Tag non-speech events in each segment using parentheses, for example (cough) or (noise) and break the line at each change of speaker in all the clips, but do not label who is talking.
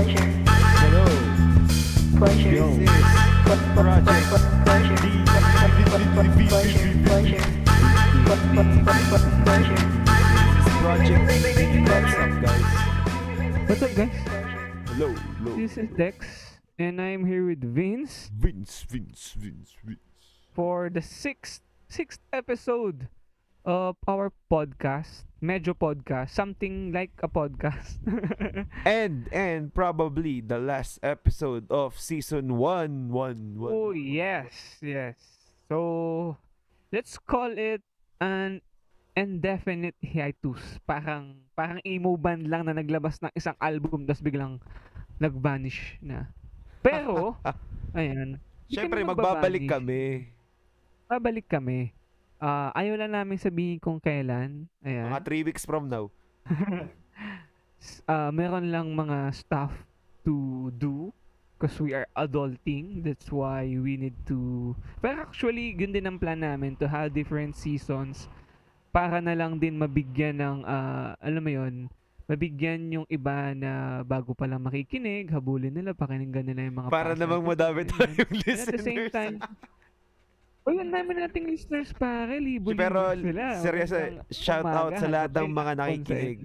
Hello. Yo. Project This is Project What's up, guys?
What's up, guys?
Hello, hello.
This is Dex, and I'm here with Vince
Vince, Vince, Vince, Vince.
for the sixth sixth episode of our podcast. Medyo podcast, something like a podcast. (laughs)
And and probably the last episode of season one, one, one.
oh yes, yes. So let's call it an indefinite hiatus. Parang parang emo band lang na naglabas ng isang album tapos biglang nag-vanish na. Pero (laughs) ayan.
Siyempre, magbabalik kami.
babalik kami. Ah, ayaw lang namin sabihin kung kailan. Ayan.
Mga three weeks from now. (laughs)
Ah, meron lang mga stuff to do because we are adulting. That's why we need to... Pero actually, yun din ang plan namin to have different seasons para na lang din mabigyan ng, ah, alam mo yun, mabigyan yung iba na bago pa lang makikinig, habulin nila, pakinggan nila yung mga
Para namang madami tayong
And
listeners.
at the same time, (laughs) o yun namin nating listeners pare, libo-libo
Pero
sila.
seryoso,
Hanggang
shout out sa lahat ng mga nakikinig.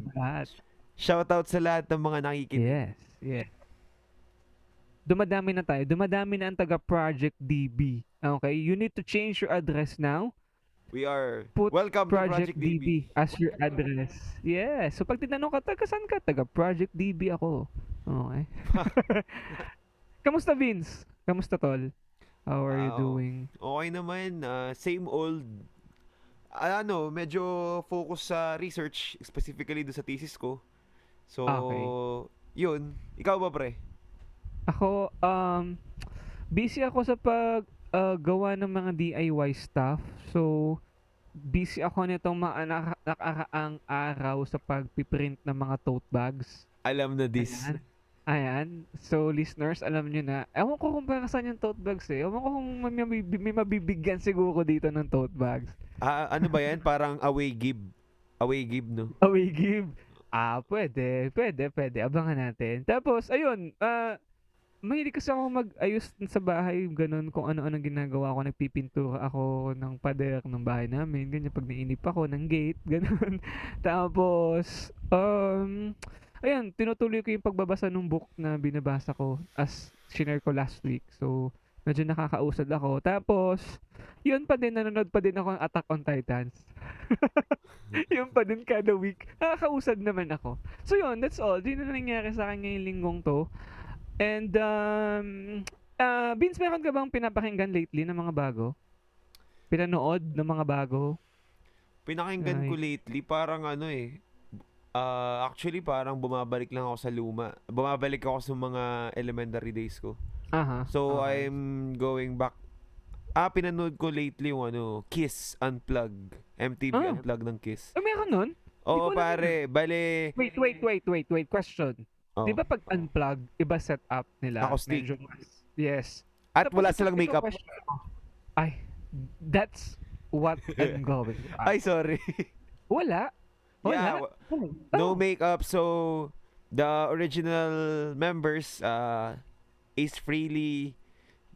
Shout out sa lahat ng mga nakikinig.
Yes, yes. Dumadami na tayo. Dumadami na ang taga Project DB. Okay? You need to change your address now.
We are
Put
welcome to
Project
Project DB.
DB as your address. Yes. So pag tinanong ka, taga saan ka? Taga Project DB ako. Okay. (laughs) (laughs) Kamusta Vince? Kamusta tol? How are you
Ah,
doing?
Okay naman, ah, same old. Ah, ano, medyo focus sa research, specifically do sa thesis ko. So,
Okay.
yun. Ikaw ba, pre?
Ako, um, busy ako sa pag uh, gawa ng mga DIY stuff. So, busy ako nitong mga naka- nakaraang araw sa pagpiprint ng mga tote bags.
Alam na this.
Ayan. Ayan. So, listeners, alam nyo na. Ewan ko kung para saan yung tote bags eh. Ewan ko kung may, may, may mabibigyan siguro dito ng tote bags.
Ah, ano ba yan? Parang away give. Away give, no?
Away give. Ah, pwede. Pwede, pwede. Abangan natin. Tapos, ayun. Ah, mahilig kasi ako mag-ayos sa bahay. Ganun, kung ano-ano ginagawa ko. Nagpipintura ako ng pader ng bahay namin. Ganyan, pag nainip ako ng gate. (laughs) Ganun. Tapos, um, ayun, tinutuloy ko yung pagbabasa ng book na binabasa ko as shinare ko last week. So, medyo nakakausad ako. Tapos, yun pa din, nanonood pa din ako ng Attack on Titans. (laughs) yun pa din kada week. Nakakausad naman ako. So yun, that's all. Di na nangyari sa akin ngayong linggong to. And, um, uh, Vince, meron ka bang pinapakinggan lately ng mga bago? Pinanood ng mga bago?
Pinakinggan ko
Ay.
lately, parang ano eh. Ah, actually, parang bumabalik lang ako sa luma. Bumabalik ako sa mga elementary days ko.
Aha.
So,
okay.
I'm going back. Ah, pinanood ko lately yung ano, Kiss Unplug. MTV
Ah.
Unplug ng Kiss.
Oh, meron nun?
Oo, pare. Bale,
Wait, wait, wait, wait, wait. Question.
oh.
Di ba pag unplug, iba setup nila?
Acoustic.
Medyo mas- Yes.
at
Tapos
wala silang makeup.
Ay, that's what I'm (laughs) going.
Ay, sorry.
Wala.
Yeah,
Wala.
wa-
Oh.
no makeup. So, the original members, uh, Ace Frehley,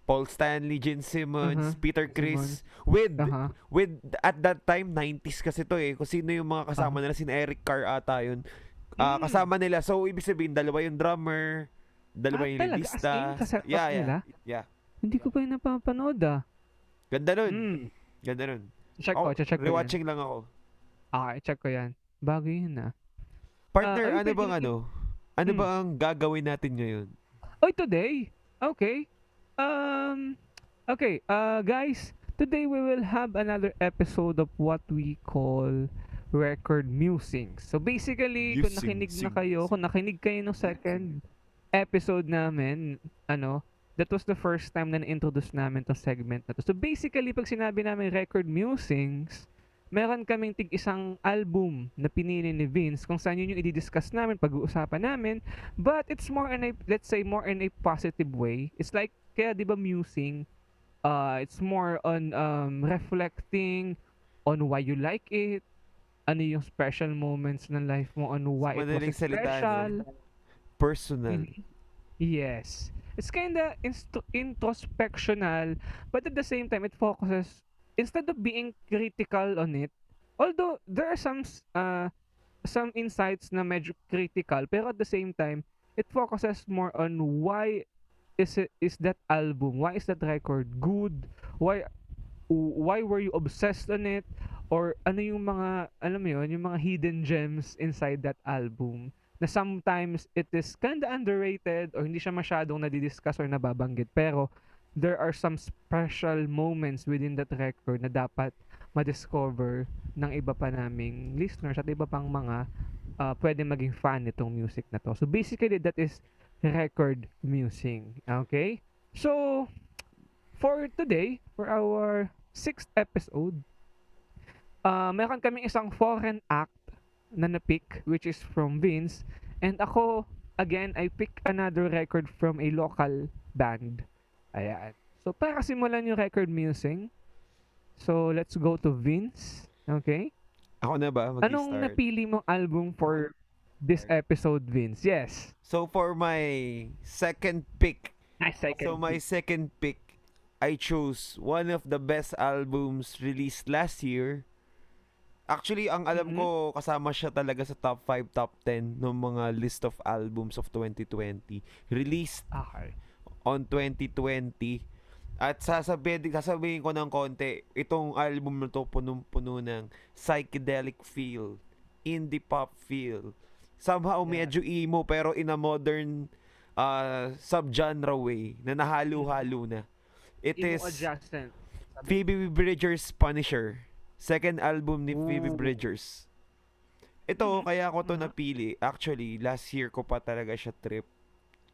Paul Stanley, Gene Simmons,
Uh-huh.
Peter Chris, with
Aha.
with at that time 90s kasi to eh. Kung sino yung mga kasama nila, sin Eric Carr ata yun. Ah,
Mm.
kasama nila. So ibig sabihin dalawa yung drummer, dalawa
Ah,
yung
talaga? As
lista. yeah, yeah.
nila?
Yeah.
Hindi ko pa yung napapanood ah.
Ganda nun.
Mm.
Ganda nun.
Check
Ako,
ko, check ko yan.
Rewatching lang ako.
Okay, check ko yan. Bago yun ah.
Partner,
Ah, ay,
ano
pwede
bang ano? Ano
Hmm.
ba ang gagawin natin ngayon?
Oy, today. Okay. Um, okay, uh, guys, today we will have another episode of what we call record musings. So basically, kung
Musings,
nakinig na
sings.
kayo, kung nakinig kayo ng second episode namin, ano, that was the first time na na-introduce namin tong segment na to. So basically, pag sinabi namin record musings, meron kaming tig isang album na pinili ni Vince kung saan yun yung i-discuss namin, pag-uusapan namin. But it's more in a, let's say, more in a positive way. It's like, kaya di ba musing, uh, it's more on um, reflecting on why you like it, ano yung special moments ng life mo, on why it
Madaling
was
salita,
special.
Personal.
Yes. It's kinda instro introspectional, but at the same time, it focuses instead of being critical on it, although there are some uh some insights na medyo critical, pero at the same time, it focuses more on why is it is that album, why is that record good, why why were you obsessed on it, or ano yung mga alam mo yun, yung mga hidden gems inside that album? Na sometimes it is kinda underrated or hindi siya masyadong nadidiscuss or nababanggit pero there are some special moments within that record na dapat ma-discover ng iba pa naming listeners at iba pang mga uh, pwede maging fan nitong music na to. So basically that is record musing. Okay? So for today, for our sixth episode, uh, meron kaming isang foreign act na na-pick which is from Vince and ako again I pick another record from a local band ayan. So para simulan yung record musing so let's go to Vince. Okay?
Ako na ba? Mag-start?
anong napili mong album for this episode Vince? Yes.
So for my second pick,
nice second
so my second pick, I chose one of the best albums released last year. Actually, ang alam
Mhm.
ko kasama siya talaga sa top 5, top 10 ng mga list of albums of 2020. Released
okay
on 2020. At sasabihin, sasabihin ko ng konti, itong album na to punong-puno ng psychedelic feel, indie pop feel. Somehow
Yeah.
medyo emo pero in a modern uh, subgenre way na nahalo-halo na. It
Emo
is
adjacent
Phoebe Bridgers' Punisher. Second album ni Phoebe
Ooh.
Bridgers. Ito,
Mhm.
kaya ko to
Mhm.
napili. Actually, last year ko pa talaga siya trip.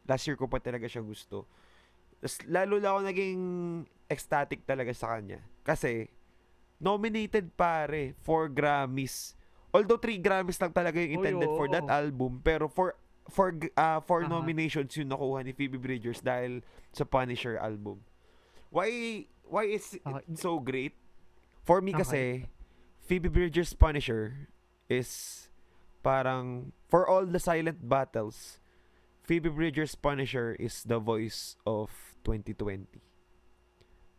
Last year ko pa talaga siya gusto. Tas, lalo lang ako naging ecstatic talaga sa kanya. Kasi, nominated pare for Grammys. Although three Grammys lang talaga yung
Oy,
intended for that album, pero for for g- ah, for
Aha.
nominations yung nakuha ni Phoebe Bridgers dahil sa Punisher album. Why why is it so great? For me
Okay.
kasi Phoebe Bridgers Punisher is parang for all the silent battles, Phoebe Bridgers Punisher is the voice of 2020.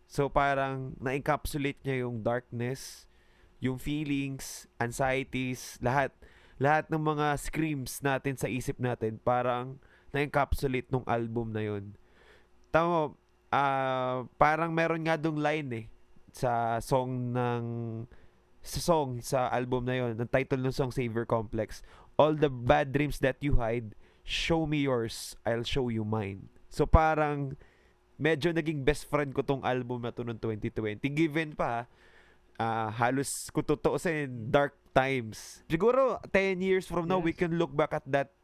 So parang na-encapsulate niya yung darkness, yung feelings, anxieties, lahat lahat ng mga screams natin sa isip natin parang na-encapsulate nung album na yun. Tama, ah parang meron nga dong line eh sa song ng sa song sa album na yon ang title ng song Savior Complex all the bad dreams that you hide show me yours I'll show you mine so parang medyo naging best friend ko tong album na to noong 2020 given pa ah halos kung dark times siguro 10 years from now we
Yes.
can look back at that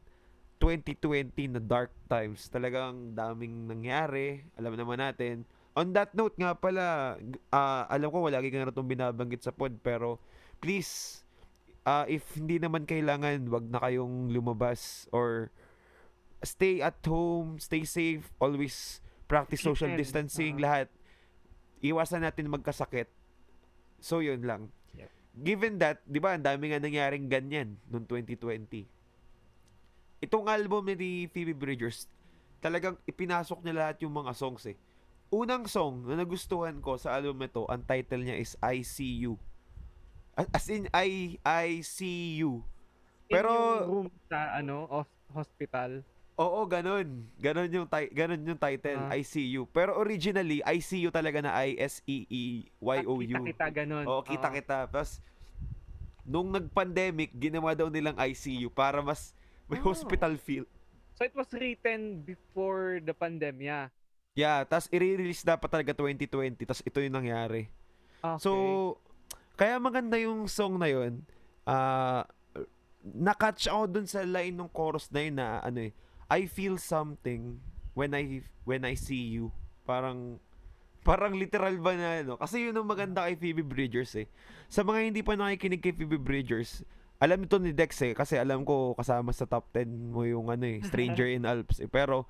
2020 na dark times. Talagang daming nangyari. Alam naman natin. On that note nga pala, ah, alam ko wala ka na itong binabanggit sa pod, pero please, ah, if hindi naman kailangan, wag na kayong lumabas or stay at home, stay safe, always practice social distancing,
ah.
lahat. Iwasan natin magkasakit. So, yun lang.
Yep.
Given that, di ba, ang dami nga nangyaring ganyan noong 2020 itong album ni Phoebe Bridgers, talagang ipinasok niya lahat yung mga songs eh. Unang song na nagustuhan ko sa album na to, ang title niya is I See You. As in, I, I See You. Pero-
In yung room sa ano hos- hospital
Oo, ganun. Ganun yung, ti- ganun yung title,
Ah.
I See You. Pero originally, I See You talaga na I-S-E-E-Y-O-U.
kita ganun
Oo, kita
Oo.
kita. Tapos, nung nag-pandemic, ginawa daw nilang ICU para mas may
Oh.
hospital feel.
so it was written before the pandemya
Yeah, tas i-release dapat talaga 2020, tas ito yung nangyari.
okay.
So, kaya maganda yung song na yun. Ah, na-catch ako dun sa line ng chorus na yun na ano eh, I feel something when I when I see you. Parang parang literal ba na ano? Kasi yun ang maganda kay Phoebe Bridgers eh. Sa mga hindi pa nakikinig kay Phoebe Bridgers, alam ito ni Dex eh kasi alam ko kasama sa top 10 mo yung ano eh, Stranger (laughs) in Alps eh. Pero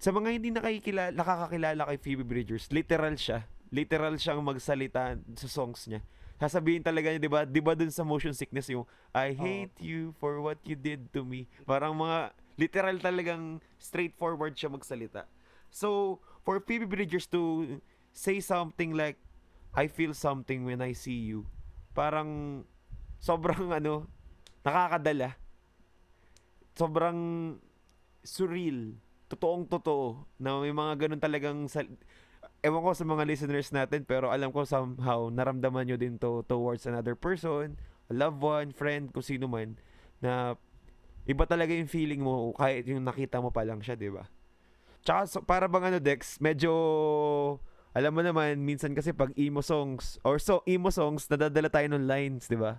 sa mga hindi nakikilala, nakakakilala kay Phoebe Bridgers, literal siya. Literal siyang magsalita sa songs niya. Sasabihin talaga niya, 'di ba? 'Di ba dun sa motion sickness yung I hate you for what you did to me. Parang mga Literal talagang straightforward siya magsalita. So, for Phoebe Bridgers to say something like, I feel something when I see you, parang sobrang ano, nakakadala. Sobrang surreal. Totoong totoo. Na may mga ganun talagang sal- ewan ko sa mga listeners natin pero alam ko somehow naramdaman nyo din to towards another person, a loved one, friend, kung sino man na iba talaga yung feeling mo kahit yung nakita mo pa lang siya, di ba? Tsaka so, para bang ano Dex, medyo alam mo naman minsan kasi pag emo songs or so emo songs nadadala tayo ng lines, di ba?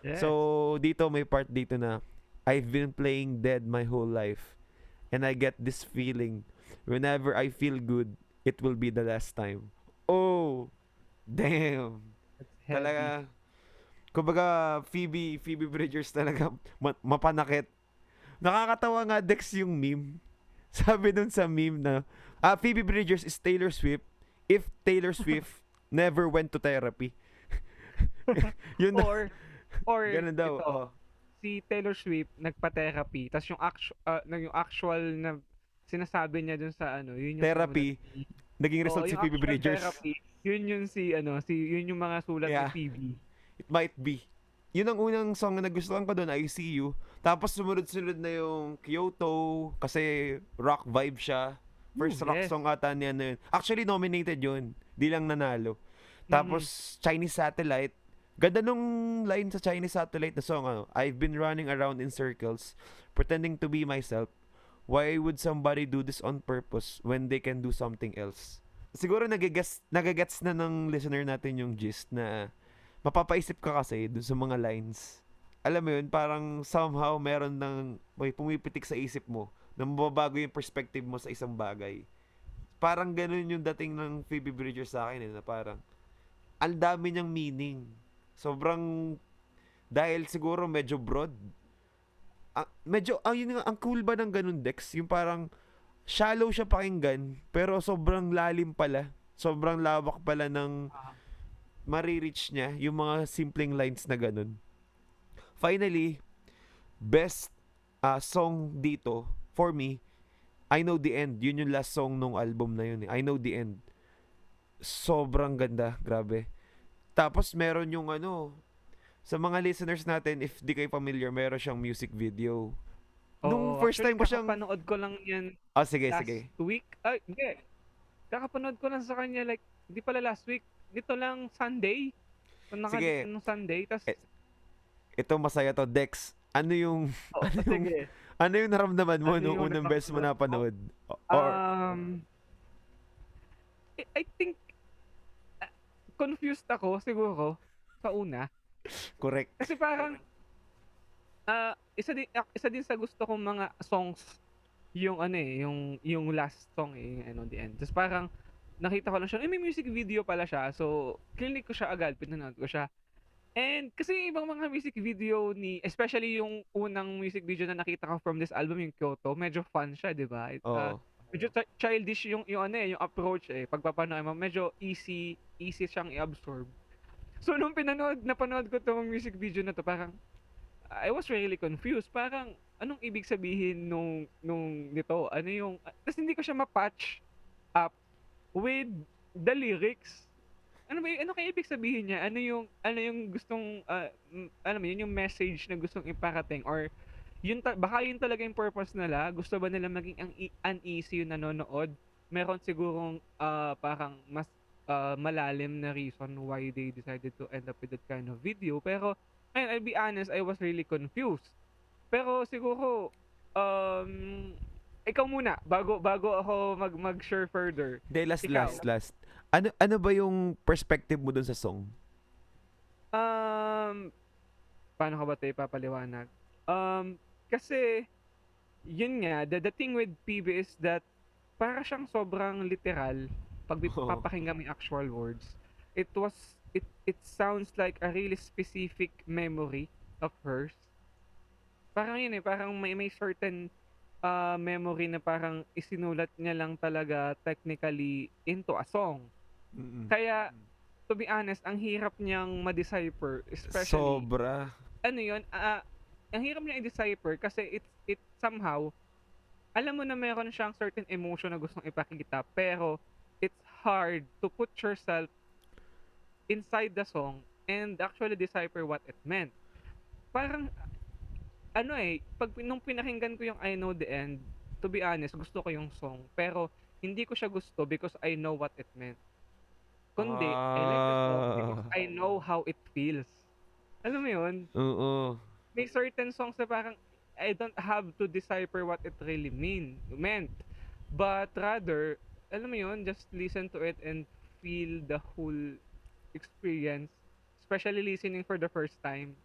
Yes.
So dito may part dito na I've been playing dead my whole life and I get this feeling whenever I feel good it will be the last time. Oh, damn. Talaga, kumbaga, Phoebe, Phoebe Bridgers talaga ma- mapanakit. Nakakatawa nga, Dex, yung meme. (laughs) Sabi dun sa meme na, ah, Phoebe Bridgers is Taylor Swift if Taylor Swift (laughs) never went to therapy. (laughs) Yun na,
or or
ganun daw.
ito,
oh.
si Taylor Swift nagpa-therapy tapos yung actual yung actual na sinasabi niya dun sa ano yun yung
Therapy, naging
Oo,
result si
yung
Phoebe Bridgers.
therapy, yun yun si ano si yun yung mga sulat
Yeah.
ni Phoebe
It might be. Yun ang unang song na nagustuhan ko doon, I See You. Tapos sumunod-sunod na yung Kyoto, kasi rock vibe siya. First
Ooh,
rock
yes.
song ata niya na yun. Actually, nominated yun. Di lang nanalo. Tapos, Chinese Satellite. Ganda nung line sa Chinese Satellite na song, ano, I've been running around in circles, pretending to be myself. Why would somebody do this on purpose when they can do something else? Siguro nagigets, nagagets na ng listener natin yung gist na mapapaisip ka kasi dun sa mga lines. Alam mo yun, parang somehow meron ng may pumipitik sa isip mo na mababago yung perspective mo sa isang bagay. Parang ganun yung dating ng Phoebe Bridgers sa akin eh, na parang ang dami niyang meaning. Sobrang dahil siguro medyo broad. Ah, medyo ang yun nga, ang cool ba ng ganun Dex? Yung parang shallow siya pakinggan pero sobrang lalim pala. Sobrang lawak pala ng marireach niya yung mga simpleng lines na ganun. Finally, best ah, song dito for me, I Know The End. Yun yung last song nung album na yun. Eh. I Know The End. Sobrang ganda. Grabe. Tapos meron yung ano, sa mga listeners natin, if di kayo familiar, meron siyang music video. Nung
Oo,
first
actually,
time ko siyang...
kakapanood ko lang yan
Ah, sige,
last
sige.
week ay hindi kakapanood ko lang sa kanya like hindi pala last week dito lang Sunday Nung naka,
Sige.
nung Sunday tas
Eh, Ito masaya to. Dex, ano yung,
oh, (laughs)
ano yung-
sige
ano yung naramdaman mo
Ano
nung unang beses mo napanood? Or,
Um, I, think uh, confused ako siguro sa una
correct.
kasi parang ah isa din ah, isa din sa gusto kong mga songs yung ano eh yung yung last song eh yung ano the end. Tapos parang nakita ko lang siya, eh, may music video pala siya. So, clinic ko siya agad, pinanood ko siya. And kasi yung ibang mga music video ni, especially yung unang music video na nakita ko from this album, yung Kyoto, medyo fun siya, di ba? It, ah,
Oo.
medyo chi- childish yung yung ano eh, yung approach eh. Pagpapanood mo, medyo easy easy siyang i-absorb. So nung pinanood, napanood ko tong music video na to, parang I was really confused. Parang anong ibig sabihin nung nung nito? Ano yung tapos hindi ko siya ma-patch up with the lyrics. Ano ba ano kaya ibig sabihin niya? Ano yung ano yung gustong mm, alam mo yun yung message na gustong iparating or yun ta- baka yun talaga yung purpose nila. Gusto ba nila maging ang uneasy yung nanonood? Meron sigurong ah, parang mas ah, malalim na reason why they decided to end up with that kind of video. Pero, ayun, I'll be honest, I was really confused. Pero siguro, um, ikaw muna, bago bago ako mag mag-share further.
Hindi, last,
Ikaw.
last, last. Ano, ano ba yung perspective mo dun sa song?
Um, paano ka ba tayo papaliwanag? Um, kasi, yun nga, the, the thing with PB is that, para siyang sobrang literal, pag (laughs) papakinggan mo yung actual words, it was, it, it sounds like a really specific memory of hers. Parang yun eh, parang may, may certain uh, memory na parang isinulat niya lang talaga technically into a song.
Mm-mm.
Kaya, to be honest, ang hirap niyang ma-decipher, especially,
Sobra.
ano yun, ah, ang hirap niyang i-decipher kasi it, it somehow alam mo na meron siyang certain emotion na gustong ipakita, pero it's hard to put yourself inside the song and actually decipher what it meant. Parang, ano eh, pag nung pinakinggan ko yung I Know The End, to be honest, gusto ko yung song. Pero, hindi ko siya gusto because I know what it meant. Kundi, I like the song because
Ah.
I know how it feels. Alam mo yun?
Oo.
may certain songs na parang I don't have to decipher what it really mean meant. But rather, alam mo yun, just listen to it and feel the whole experience, especially listening for the first time.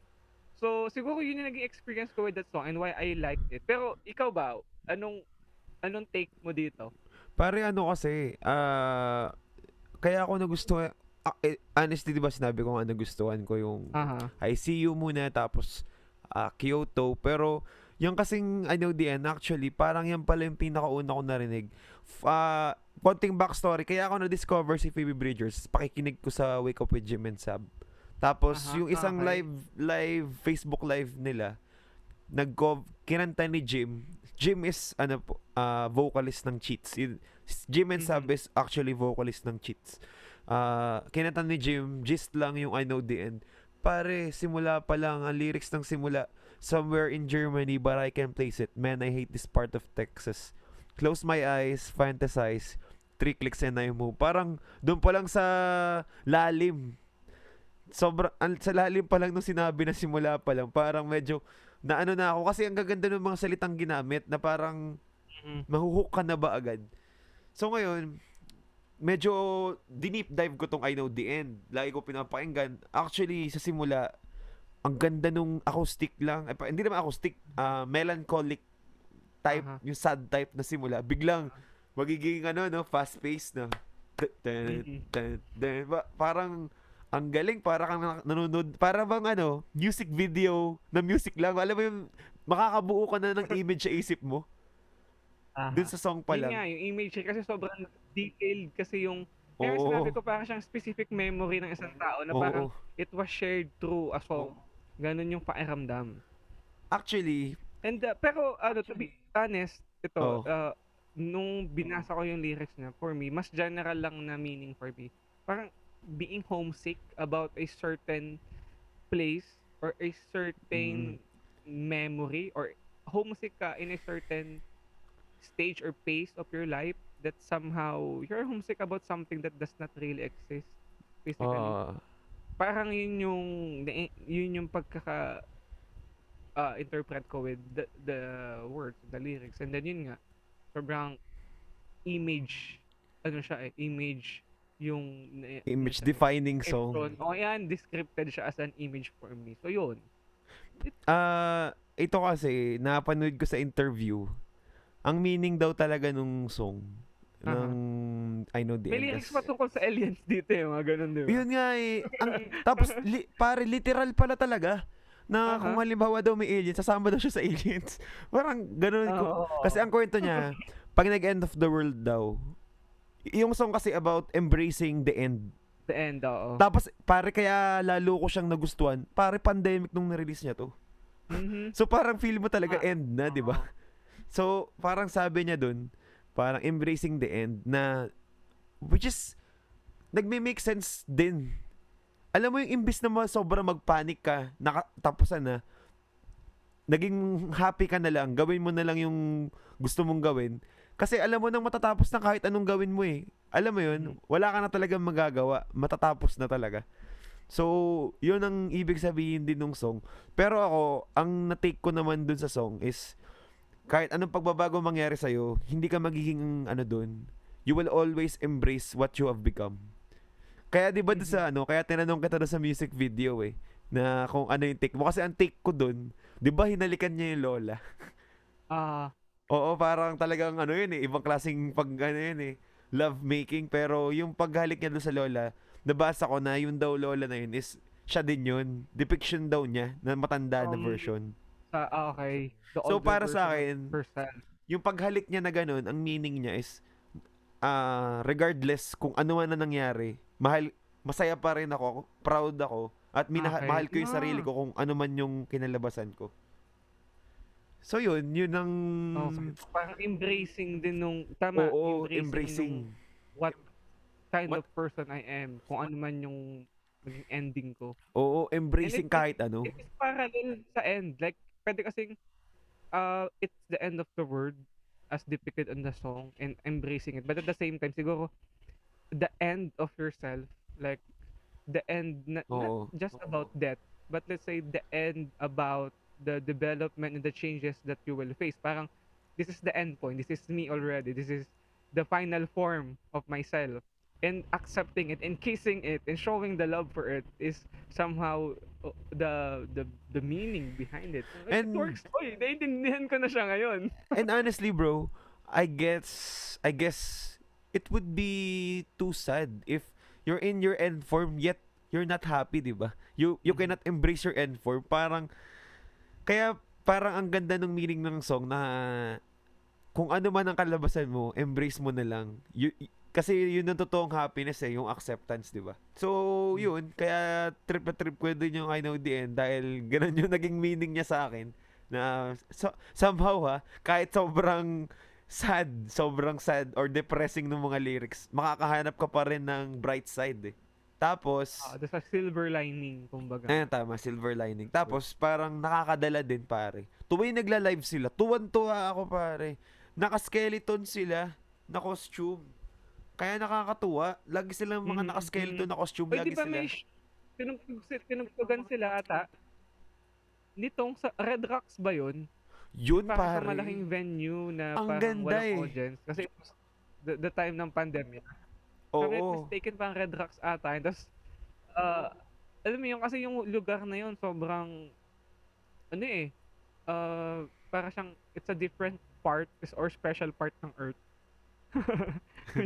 So, siguro yun yung naging experience ko with that song and why I liked it. Pero, ikaw ba? Anong, anong take mo dito?
Pare ano kasi, ah kaya ako nagustuhan, eh, honestly, di ba sinabi ko nga nagustuhan ko yung
Aha.
I see you muna, tapos ah, Kyoto, pero yung kasing I know the end, actually, parang yan pala yung pinakauna ko narinig. Ah, konting backstory, kaya ako na-discover si Phoebe Bridgers, pakikinig ko sa Wake Up with Jim and Sab. Tapos,
Aha,
yung isang
okay.
live, live, Facebook live nila, nag kinanta ni Jim. Jim is, ano po, ah, vocalist ng Cheats. Jim and Sab
Mhm.
is actually vocalist ng Cheats. Ah, kinanta ni Jim, just lang yung I Know The End. Pare, simula pa lang, ang lyrics ng simula, Somewhere in Germany, but I can place it. Man, I hate this part of Texas. Close my eyes, fantasize, three clicks and I move. Parang, doon pa lang sa lalim. Sobra, al- sa lalim pa lang nung sinabi na simula pa lang, parang medyo, na ano na ako, kasi ang gaganda ng mga salitang ginamit, na parang,
Mhm.
mahuhook ka na ba agad? So ngayon, medyo dinip dive ko tong I Know The End. Lagi ko pinapakinggan. Actually, sa simula, ang ganda nung acoustic lang. Eh, pa- hindi naman acoustic, ah, melancholic type,
Aha.
yung sad type na simula. Biglang, magiging ano, no, fast-paced na. Dun, dun,
Mhm.
dun, dun. Pa- parang, ang galing, para kang nan- nanonood, para bang ano, music video na music lang. Alam mo yung, makakabuo ka na ng image sa isip mo.
Aha.
Dun sa song pa lang.
nga, yung image kasi sobrang detailed kasi yung Kaya
Oo.
sinabi ko parang siyang specific memory ng isang tao na parang
Oo.
it was shared through a song. Ganon yung pakiramdam.
Actually,
And uh, pero ano to be honest, ito
Oo.
uh, nung binasa ko yung lyrics niya, for me, mas general lang na meaning for me. Parang being homesick about a certain place or a certain memory or homesick ka in a certain stage or phase of your life that somehow you're homesick about something that does not really exist physically
ah,
parang yun yung yun yung pagkaka ah, interpret ko with the, the words, the lyrics. And then yun nga, sobrang image, ano siya eh, image yung
image defining song.
O yan, descripted siya as an image for me. So yun.
Ah, ito kasi napanood ko sa interview. Ang meaning daw talaga nung song ng I know the
May lyrics pa tungkol sa aliens (laughs) dito eh, mga ganun, di ba?
Yun nga eh. Ang, (laughs) tapos, li, pare, literal pala talaga. Na
Aha.
kung halimbawa daw may aliens, sasama daw siya sa (laughs) aliens. Parang ganun. ko-
Oo.
Kasi ang kwento niya, pag nag-end of the world daw, yung song kasi about embracing the end.
The end, oo.
Tapos, pare, kaya lalo ko siyang nagustuhan. Pare, pandemic nung na-release niya to.
Mhm.
So, parang feel mo talaga
Ah,
end na, di ba? So, parang sabi niya dun, parang embracing the end na, which is, nagme-make sense din. Alam mo yung imbis na ma- sobrang magpanic ka, nakatapusan na, naging happy ka na lang, gawin mo na lang yung gusto mong gawin. Kasi alam mo nang matatapos na kahit anong gawin mo eh. Alam mo yun, wala ka na talagang magagawa. Matatapos na talaga. So, yun ang ibig sabihin din ng song. Pero ako, ang na-take ko naman dun sa song is, kahit anong pagbabago mangyari sa'yo, hindi ka magiging ano dun. You will always embrace what you have become. Kaya di ba sa ano, kaya tinanong kita dun sa music video eh, na kung ano yung take mo. Kasi ang take ko dun, di ba hinalikan niya yung lola?
Ah,
Oo, parang talagang ano yun eh, ibang klaseng pag ano yun eh, love making. Pero yung paghalik niya doon sa lola, nabasa ko na yung daw lola na yun is, siya din yun. Depiction daw niya, na matanda na
Um,
version.
sa, ah, okay. The
So para sa
version
akin, yung paghalik niya na ganun, ang meaning niya is, ah regardless kung ano man na nangyari, mahal, masaya pa rin ako, proud ako, at minaha-
Okay.
mahal ko yung sarili
Ah.
ko kung ano man yung kinalabasan ko. So yun, yun ang
Okay. Parang embracing din nung, tama,
Oo,
embracing,
embracing.
nung what kind
What-
of person I am. Kung ano man yung maging ending ko.
Oo, embracing
it-
kahit ano.
It is parallel sa end. Like, pwede kasing, uh, it's the end of the world as depicted on the song and embracing it. But at the same time, siguro, the end of yourself, like, the end, na,
Oo.
not just about death, but let's say the end about the development and the changes that you will face. Parang, this is the end point. This is me already. This is the final form of myself. And accepting it, and kissing it, and showing the love for it is somehow uh, the the the meaning behind it. Like,
And-
it works. Oy, naiintindihan ko na siya ngayon. (laughs)
And honestly, bro, I guess I guess it would be too sad if you're in your end form yet you're not happy, 'di ba? You you
Mhm.
cannot embrace your end form. Parang kaya parang ang ganda ng meaning ng song na kung ano man ang kalabasan mo, embrace mo na lang. Y- kasi yun ang totoong happiness eh, yung acceptance, di ba? So, yun, kaya trip na trip ko din yung I Know The End dahil (laughs) ganun yung naging meaning niya sa akin na so, somehow ha, kahit sobrang sad, sobrang sad or depressing ng mga lyrics, makakahanap ka pa rin ng bright side eh. Tapos,
Uh, there's a silver lining, kumbaga.
Ayan, tama, silver lining. Tapos, parang nakakadala din, pare. Tuwing nagla-live sila, tuwan-tuwa ako, pare. Naka-skeleton sila na costume. Kaya nakakatuwa. Lagi silang mga
Mhm,
naka-skeleton
mhm.
na costume.
Uy,
Lagi
ba
sila.
may sh- pinugtugan sila ata? Nitong sa Red Rocks ba yun?
Yun,
Parang sa malaking venue na
Ang
parang
ganda
walang
eh.
audience. Kasi the, the time ng pandemic. I'm not
Oo.
mistaken, parang Red Rocks ata. Tapos, uh, alam mo yun, kasi yung lugar na yun, sobrang, ano eh, uh, para siyang, it's a different part or special part ng Earth. (laughs)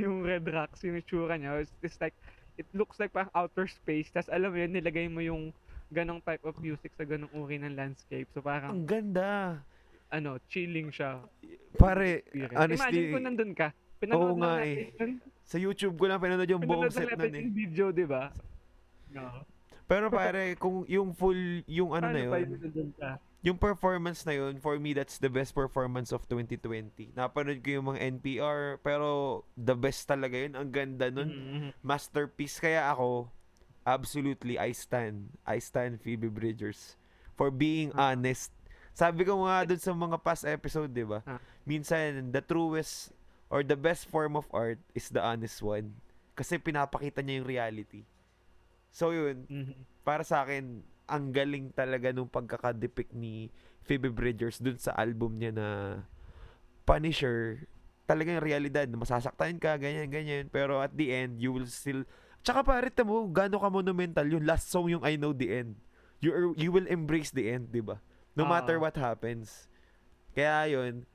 yung Red Rocks, yung itsura niya, it's, it's like, it looks like parang outer space. Tapos alam mo yun, nilagay mo yung ganong type of music sa ganong uri ng landscape. So parang,
Ang ganda.
ano, chilling siya.
Pare,
experience.
honestly,
Imagine ko nandun ka.
Oo
Pinanood
nga
lang
eh.
natin
sa YouTube ko lang pinanood yung buong
Pinanood
set
lang
nun
natin
eh.
video, di ba? No.
Pero pare, kung yung full, yung ano na
Paano pa
yun, yung performance na yun, for me, that's the best performance of 2020. Napanood ko yung mga NPR, pero the best talaga yun. Ang ganda nun.
Mhm.
Masterpiece. Kaya ako, absolutely, I stand. I stand Phoebe Bridgers for being
Ah.
honest. Sabi ko nga dun sa mga past episode, di ba?
Ah.
Minsan, the truest or the best form of art is the honest one. Kasi pinapakita niya yung reality. So yun,
Mhm.
para sa akin, ang galing talaga nung pagkakadepict ni Phoebe Bridgers dun sa album niya na Punisher. Talagang realidad, masasaktan ka, ganyan, ganyan. Pero at the end, you will still... Tsaka pare, mo, gano'n ka monumental. Yung last song yung I Know The End. You, are- you will embrace the end, di ba? No matter
Ah.
what happens. Kaya yun,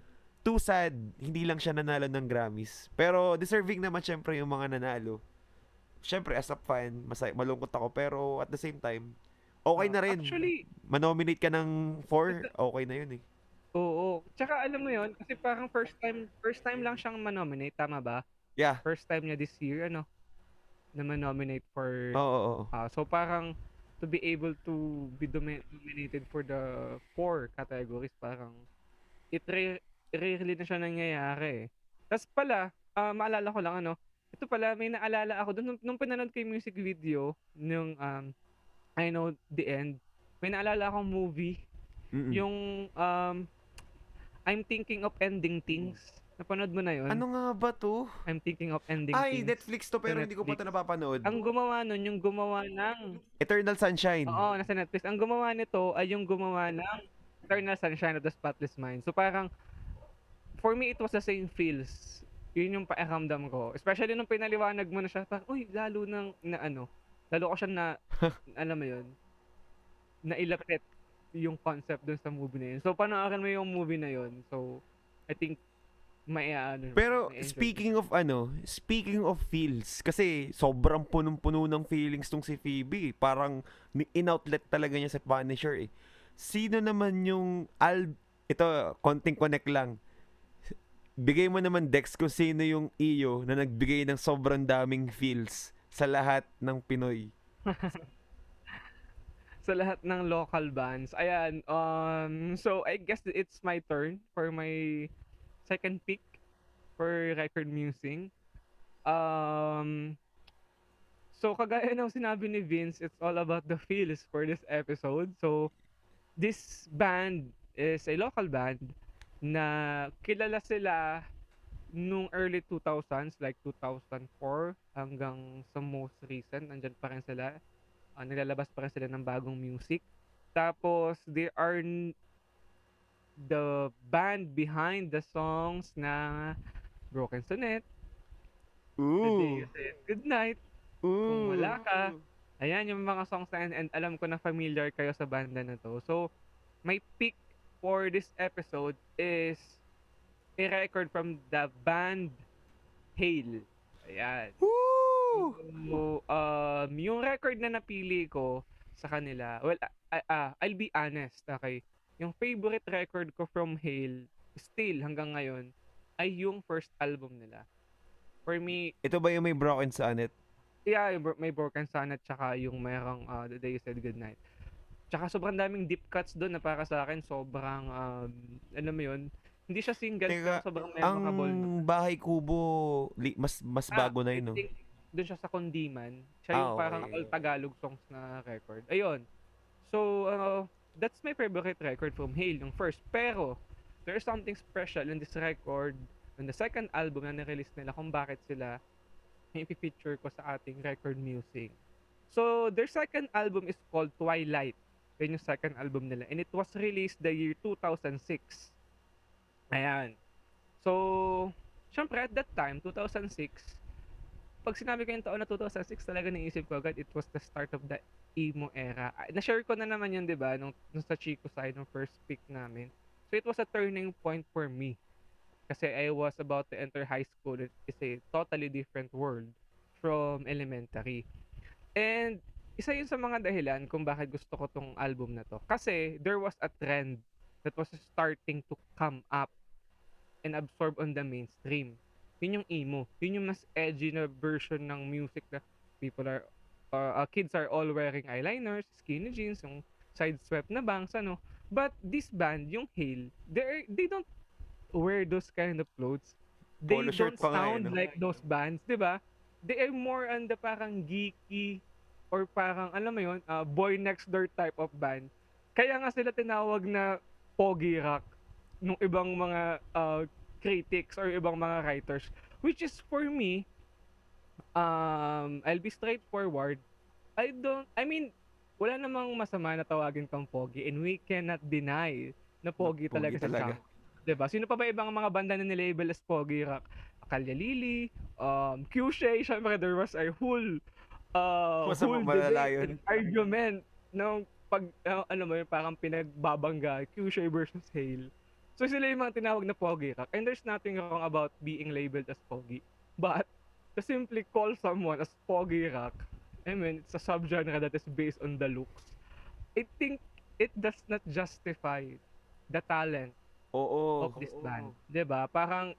too sad, hindi lang siya nanalo ng Grammys. Pero deserving naman syempre yung mga nanalo. Syempre, as a fan, masay malungkot ako. Pero at the same time, okay na rin.
Actually,
Manominate ka ng four, okay na yun eh.
oo. Tsaka alam mo yun, kasi parang first time, first time lang siyang manominate, tama ba?
Yeah.
First time niya this year, ano, na manominate for,
Oo, oo,
ah, so parang, to be able to be domi- nominated for the four categories, parang, it rare, rarely na siya nangyayari eh. Tapos pala, ah, maalala ko lang ano, ito pala, may naalala ako doon, nung, nung pinanood ko yung music video, nung, um, I know the end, may naalala akong movie,
Mm-mm.
yung, um, I'm thinking of ending things. Napanood mo na yun?
Ano nga ba to?
I'm thinking of ending
Ay,
things.
Netflix to pero
Sa
hindi ko pa to
Netflix.
napapanood.
Ang gumawa nun, yung gumawa ng,
Eternal Sunshine.
oo, nasa Netflix. Ang gumawa nito ay yung gumawa ng Eternal Sunshine of the Spotless Mind. So parang, for me, it was the same feels. Yun yung pakiramdam ko. Especially nung pinaliwanag mo na siya, parang, uy, lalo nang, na ano, lalo ko siya na, (laughs) alam mo yun, nailapit yung concept dun sa movie na yun. So, panoorin mo yung movie na yun. So, I think, may ano.
Pero
may
speaking of ano, speaking of feels, kasi sobrang punong-puno ng feelings tong si Phoebe. eh. Parang in-outlet talaga niya sa Punisher eh. Sino naman yung al ito konting connect lang. Bigay mo naman Dex kung sino yung iyo na nagbigay ng sobrang daming feels sa lahat ng Pinoy. (laughs)
sa lahat ng local bands. Ayan, um, so I guess it's my turn for my second pick for record musing. Um, so kagaya ng sinabi ni Vince, it's all about the feels for this episode. So this band is a local band na kilala sila nung early 2000s, like 2004 hanggang sa most recent, nandyan pa rin sila. Uh, nilalabas pa rin sila ng bagong music. Tapos, they are n- the band behind the songs na Broken Sonnet,
Ooh.
You Said Goodnight,
Ooh.
Kung Wala Ka. Ayan yung mga songs na yan and alam ko na familiar kayo sa banda na to. So, my pick for this episode is a record from the band Hail. Ayan.
Woo!
So, um, yung record na napili ko sa kanila, well, ah, ah, I'll be honest, okay? Yung favorite record ko from Hail, still hanggang ngayon, ay yung first album nila. For me,
Ito ba yung may broken sonnet?
yeah, may Broken Sun at saka yung merong uh, The Day You Said Goodnight. Tsaka sobrang daming deep cuts doon na para sa akin sobrang, um, alam mo yun, hindi siya single,
Teka,
pero sobrang
Ang
memorable.
bahay kubo, li- mas mas
Ah,
bago na yun, no?
doon siya sa Kondiman. Siya yung
Ah,
parang
okay.
all Tagalog songs na record. Ayun. So, uh, that's my favorite record from Hale, yung first. Pero, there's something special in this record, on the second album na nirelease nila kung bakit sila may feature ko sa ating record music. So, their second album is called Twilight. Yun yung second album nila. And it was released the year 2006. Ayan. So, syempre at that time, 2006, pag sinabi ko yung taon na 2006, talaga naisip ko agad, it was the start of the emo era. Ah, Na-share ko na naman yun, di ba, nung, nung sa Chico side, nung first pick namin. So, it was a turning point for me. Kasi I was about to enter high school. It is a totally different world from elementary. And isa yun sa mga dahilan kung bakit gusto ko tong album na to. Kasi there was a trend that was starting to come up and absorb on the mainstream. Yun yung emo. Yun yung mas edgy na version ng music na people are, uh, uh, kids are all wearing eyeliners, skinny jeans, yung side swept na bangs, ano. But this band, yung Hale, they they don't wear those kind of clothes. They
Polo
don't sound
no?
like those bands, di ba? They are more on the parang geeky or parang, alam mo yun, uh, boy next door type of band. Kaya nga sila tinawag na pogi rock nung ibang mga uh, critics or ibang mga writers. Which is for me, um, I'll be straightforward. I don't, I mean, wala namang masama na tawagin kang pogi and we cannot deny na pogi,
Pogi
talaga,
talaga.
si Chang. 'Di ba? Sino pa ba ibang mga banda na nilabel as pogi rock? Kalya Lili, um, Q-Shay, syempre there was a whole uh,
Masama
whole debate argument ng pag, uh, ano mo yun, parang pinagbabangga, Q-Shay versus Hale. So sila yung mga tinawag na pogi rock. And there's nothing wrong about being labeled as pogi. But, to simply call someone as pogi rock, I mean, it's a subgenre that is based on the looks. I think it does not justify the talent
Oo.
of this band. 'Di ba? Parang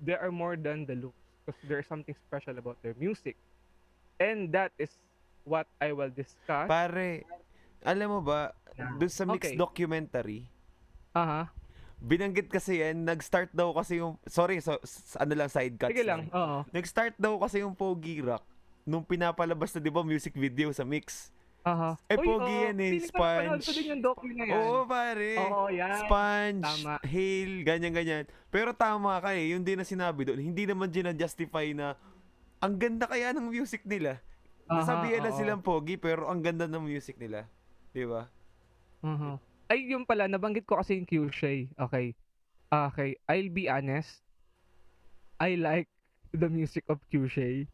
there are more than the looks because there's something special about their music. And that is what I will discuss.
Pare, alam mo ba, dun sa mixed
Okay.
documentary,
Aha.
binanggit kasi yan, nag-start daw kasi yung, sorry, so, ano lang, side cuts
Sige lang. Oo.
Nag-start daw kasi yung Pogi Rock nung pinapalabas na 'di ba music video sa mix.
Aha.
Eh,
Uy,
pogi
oo.
yan eh,
Feeling ko
Sponge.
din yung docu na yan.
Oo, pare.
Oo, yan.
Sponge,
Tama.
Hail, ganyan-ganyan. Pero tama ka eh, yung din na sinabi doon, hindi naman justify na ang ganda kaya ng music nila. Nasabihan na silang pogi pero ang ganda ng music nila. 'Di ba?
Mhm. Ay, yung pala, nabanggit ko kasi yung Q-Shay. Okay. Okay, I'll be honest. I like the music of Q-Shay.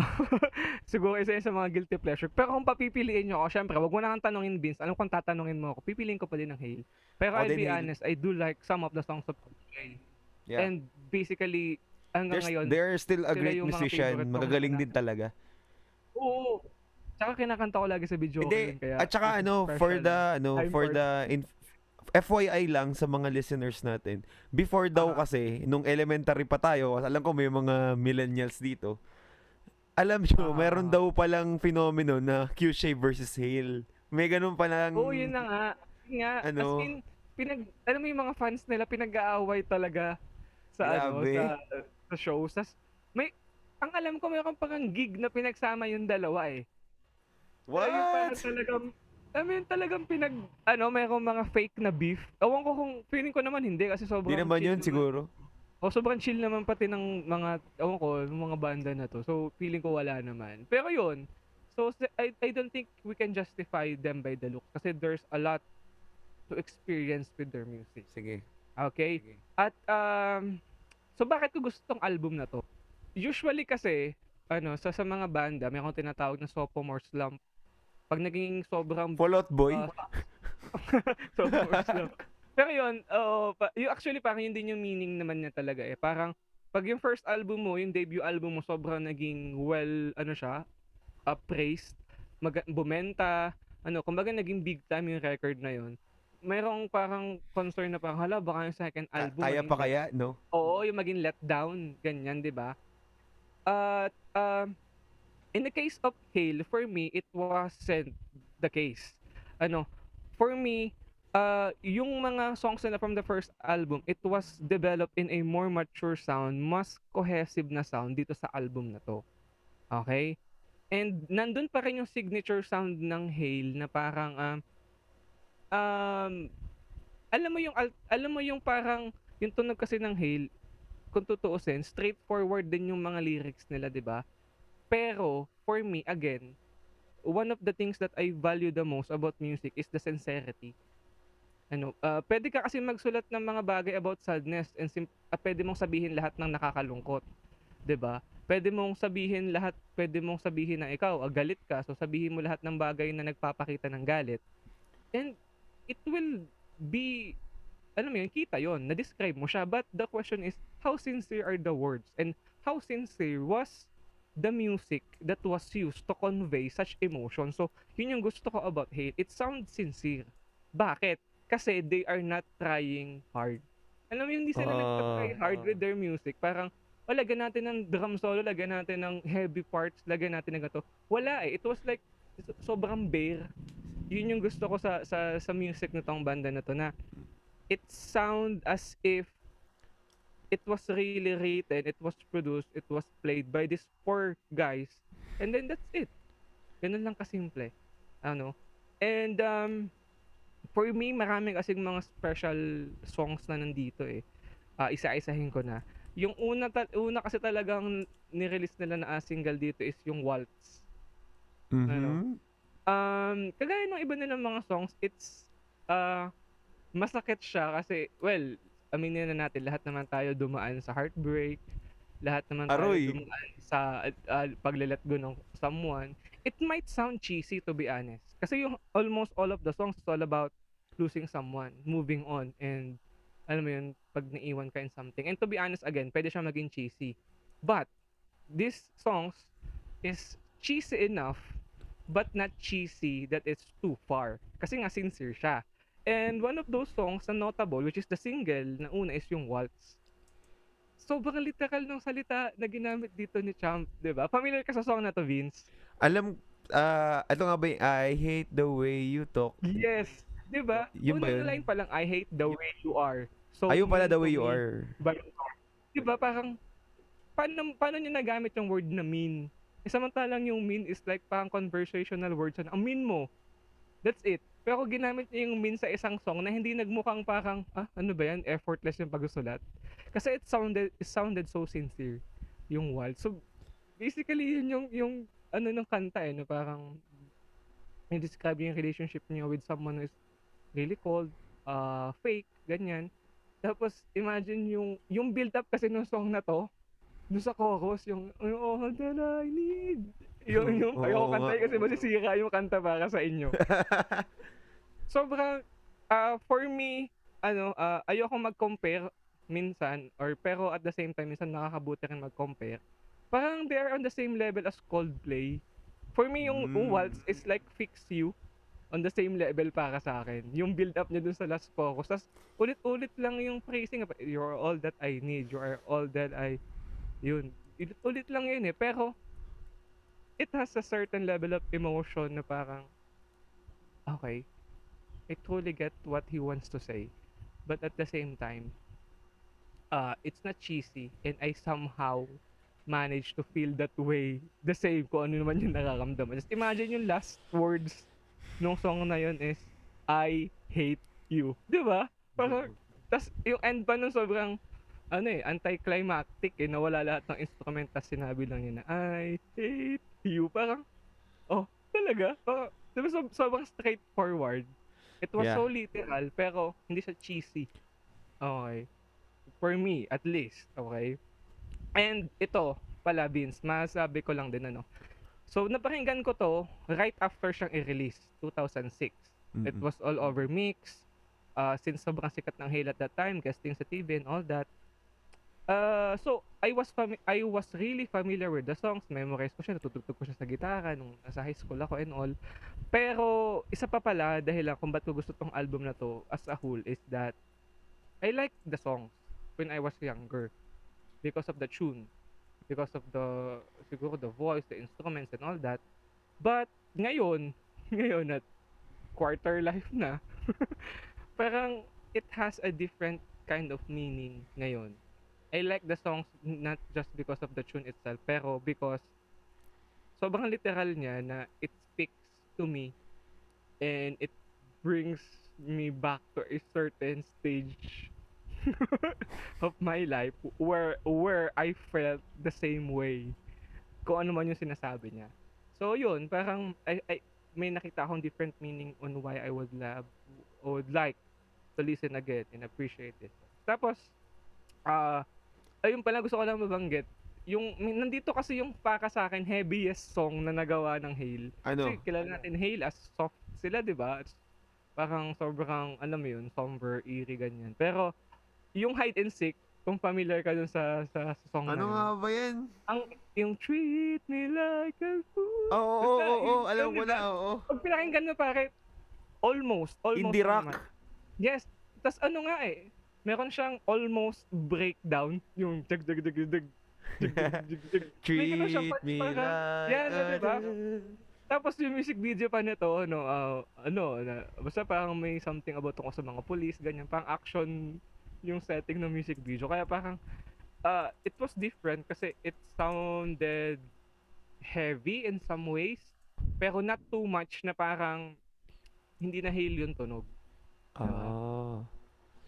(laughs) Siguro isa yun sa mga guilty pleasure. Pero kung papipiliin nyo ako, syempre, wag mo na kang tanungin, Vince. Alam kung tatanungin mo ako, pipiliin ko pa din ng Hale. Pero
Oh,
I'll be
Hale.
honest, I do like some of the songs of Q-Shay.
Yeah.
And basically, hanggang
There's,
ngayon,
they're still a great musician. Magagaling din talaga.
oo. Tsaka kinakanta ko lagi sa video.
Hindi,
kaya
at saka
it's
ano, for the, ano, for the, in, FYI lang sa mga listeners natin. Before daw
Ah.
kasi, nung elementary pa tayo, alam ko may mga millennials dito. Alam nyo,
Ah.
meron daw palang phenomenon na Q-Shape versus Hale. May ganun pa lang.
Oo, yun na nga. Yun nga. As
Ano?
in, pinag, alam mo yung mga fans nila, pinag-aaway talaga sa ano,
Grabe.
sa, sa shows. Tas, may, ang alam ko, mayroon parang gig na pinagsama yung dalawa eh.
What?
Ayun, parang talagang, I mean, talagang pinag, ano, mayroong mga fake na beef. Ewan ko kung, feeling ko naman hindi kasi sobrang
Di naman yun siguro.
O sobrang chill naman pati ng mga, ewan ko, mga banda na to. So, feeling ko wala naman. Pero yun, so I, I don't think we can justify them by the look kasi there's a lot to experience with their music.
Sige.
Okay?
Sige.
At, um, so bakit ko gusto tong album na to? Usually kasi, ano, sa, sa mga banda, may akong tinatawag na sophomore slump. Pag naging sobrang
Fallout Boy?
Ah, (laughs) sophomore slump. Pero yun, oo, pa, yung actually parang yun din yung meaning naman niya talaga eh. Parang pag yung first album mo, yung debut album mo, sobrang naging well, ano siya, uh, praised, mag- bumenta, ano, kumbaga naging big time yung record na yun. Mayroong parang concern na parang, hala, baka yung second album.
Kaya pa kaya, no?
Oo, yung maging let down, ganyan, 'di ba? At um in the case of Hale, for me, it wasn't the case. Ano, for me, uh, yung mga songs nila from the first album, it was developed in a more mature sound, mas cohesive na sound dito sa album na to. Okay? And nandun pa rin yung signature sound ng Hale na parang um, um alam mo yung al- alam mo yung parang yung tunog kasi ng Hale kung tutuusin, straightforward din yung mga lyrics nila, 'di ba? Pero for me again, one of the things that I value the most about music is the sincerity. Ano, ah, pwede ka kasi magsulat ng mga bagay about sadness and sim- at pwede mong sabihin lahat ng nakakalungkot. 'Di ba? Pwede mong sabihin lahat, pwede mong sabihin na ikaw, ah, galit ka, so sabihin mo lahat ng bagay na nagpapakita ng galit. And it will be alam mo yun, kita yon na-describe mo siya. But the question is, how sincere are the words? And how sincere was the music that was used to convey such emotion? So, yun yung gusto ko about Hate. It sounds sincere. Bakit? Kasi they are not trying hard. Alam mo yun, hindi sila
Ah,
nagpa-try hard with their music. Parang, oh, lagyan natin ng drum solo, lagyan natin ng heavy parts, lagyan natin ng gato. Wala eh. It was like, so- sobrang bare. Yun yung gusto ko sa sa sa music na tong banda na to na it sound as if it was really written, it was produced, it was played by these four guys. And then that's it. Ganun lang kasimple. Ano? And um, for me, marami kasing mga special songs na nandito eh. Ah, isa-isahin ko na. Yung una, ta- una kasi talagang nirelease nila na ah, single dito is yung Waltz.
Mhm.
Um, kagaya ng iba nilang mga songs, it's uh, masakit siya kasi, well, aminin na natin, lahat naman tayo dumaan sa heartbreak, lahat naman tayo
Aroy.
dumaan sa uh, paglelet go ng someone. It might sound cheesy to be honest. Kasi yung almost all of the songs is all about losing someone, moving on, and alam mo yun, pag naiwan ka in something. And to be honest, again, pwede siya maging cheesy. But, these songs is cheesy enough but not cheesy that it's too far. Kasi nga sincere siya. And one of those songs na notable, which is the single na una is yung Waltz. Sobrang literal ng salita na ginamit dito ni Champ, di ba? Familiar ka sa song na to, Vince?
Alam, ah, ito nga ba yung I hate the way you talk?
Yes! Di ba?
Yun ba
Unang line pa lang, I hate the way you are. So,
Ayun pala the way you are.
by. Di ba? Parang, paano, paano niya nagamit yung word na mean? Eh, samantalang yung mean is like parang conversational words. na, Ang mean mo. That's it. Pero ginamit niya yung mean sa isang song na hindi nagmukhang parang, ah, ano ba yan? Effortless yung pagsusulat. Kasi it sounded, it sounded so sincere. Yung wild. So, basically, yun yung, yung, ano ng kanta eh, no? Parang, i-describe yung relationship niya with someone who is really cold, uh, fake, ganyan. Tapos, imagine yung, yung build-up kasi ng song na to, doon sa chorus, yung, all that I need. Yung, yung,
Oo
ayoko kantahin kasi masisira yung kanta para sa inyo. (laughs) Sobrang, ah, for me, ano, ah, ayoko mag-compare minsan, or pero at the same time, minsan nakakabuti rin mag-compare. Parang they are on the same level as Coldplay. For me, yung
Mm.
Waltz is like Fix You on the same level para sa akin. Yung build-up niya dun sa last chorus. Tapos, ulit-ulit lang yung phrasing. You're all that I need. You are all that I... Yun. Ulit-ulit lang yun eh. Pero, it has a certain level of emotion na parang, okay, I truly get what he wants to say. But at the same time, uh, it's not cheesy and I somehow managed to feel that way the same kung ano naman yung nararamdaman. Just imagine yung last words nung song na yun is, I hate you. Di ba? Parang, tas yung end pa nun sobrang, ano eh, anticlimactic eh, nawala lahat ng instrument, tas sinabi lang niya na, I hate you. Parang, oh, talaga? Parang, di ba so, sobrang straightforward. It was
Yeah.
so literal, pero hindi siya cheesy. Okay. For me, at least. Okay. And ito, pala, Vince, masabi ko lang din ano. So, napakinggan ko to right after siyang i-release, 2006. It
Mm-mm.
was all over mix. Uh, since sobrang sikat ng Hale at that time, casting sa TV and all that. Uh, so, I was I was really familiar with the songs. Memorize ko siya, natutugtog ko siya sa gitara nung nasa high school ako and all. Pero, isa pa pala, dahil lang kung ba't ko gusto tong album na to as a whole is that I like the songs when I was younger because of the tune, because of the, siguro the voice, the instruments and all that. But, ngayon, (laughs) ngayon at quarter life na, (laughs) parang it has a different kind of meaning ngayon. I like the songs not just because of the tune itself, pero because sobrang literal niya na it speaks to me and it brings me back to a certain stage (laughs) of my life where where I felt the same way kung ano man yung sinasabi niya. So yun, parang I, I may nakita akong different meaning on why I would love would like to listen again and appreciate it. Tapos ah ayun pala gusto ko lang mabanggit yung nandito kasi yung para sa akin heaviest song na nagawa ng Hale.
Ano?
Kasi kilala natin Hale as soft sila, 'di ba? It's Parang sobrang alam mo yun, somber, eerie ganyan. Pero yung hide and seek, kung familiar ka dun sa sa, sa song
Ano
na
nga
yun,
ba yan?
ang yung treat me like a fool.
Oo, oo, oo, alam
yun,
ko na, oo.
Pag pinakinggan mo pare, almost, almost
Indie rock.
naman. Yes. Tas ano nga eh, meron siyang almost breakdown, yung dag dag dag dag
Treat me like
Yan, diba? Tapos yung music video pa nito, ano, uh, ano, na, basta parang may something about ako sa mga police, ganyan, parang action yung setting ng music video. Kaya parang, uh, it was different kasi it sounded heavy in some ways, pero not too much na parang hindi na hail yung tunog.
Ah. Uh.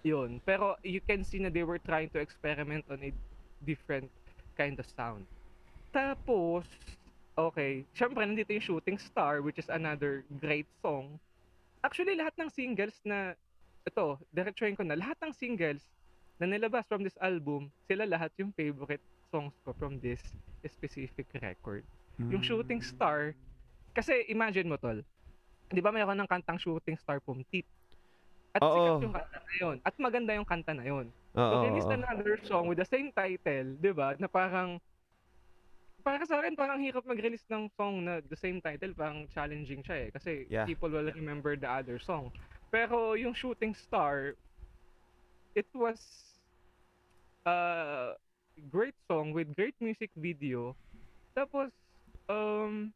Yun. Pero you can see na they were trying to experiment on a different kind of sound. Tapos, okay, syempre nandito yung Shooting Star which is another great song. Actually, lahat ng singles na, ito, diretsuhin ko na, lahat ng singles na nilabas from this album, sila lahat yung favorite songs ko from this specific record. Yung Shooting Star, kasi imagine mo tol, di ba mayroon ng kantang Shooting Star Pumtit? At
Oo.
sikat yung kanta na yun. At maganda yung kanta na yun.
Oo,
So, release
oo.
another song with the same title, di ba? Na parang, para sa akin, parang hirap mag-release ng song na the same title, parang challenging siya eh. Kasi
Yeah.
people will remember the other song. Pero yung Shooting Star, it was a great song with great music video. Tapos, um,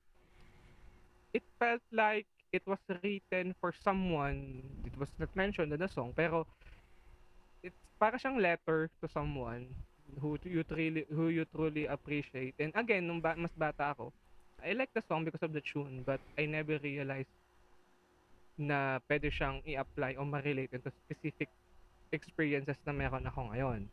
it felt like it was written for someone. It was not mentioned in the song, pero it's para siyang letter to someone who you truly who you truly appreciate. And again, nung ba- mas bata ako, I like the song because of the tune, but I never realized na pwede siyang i-apply o ma-relate into specific experiences na meron ako ngayon.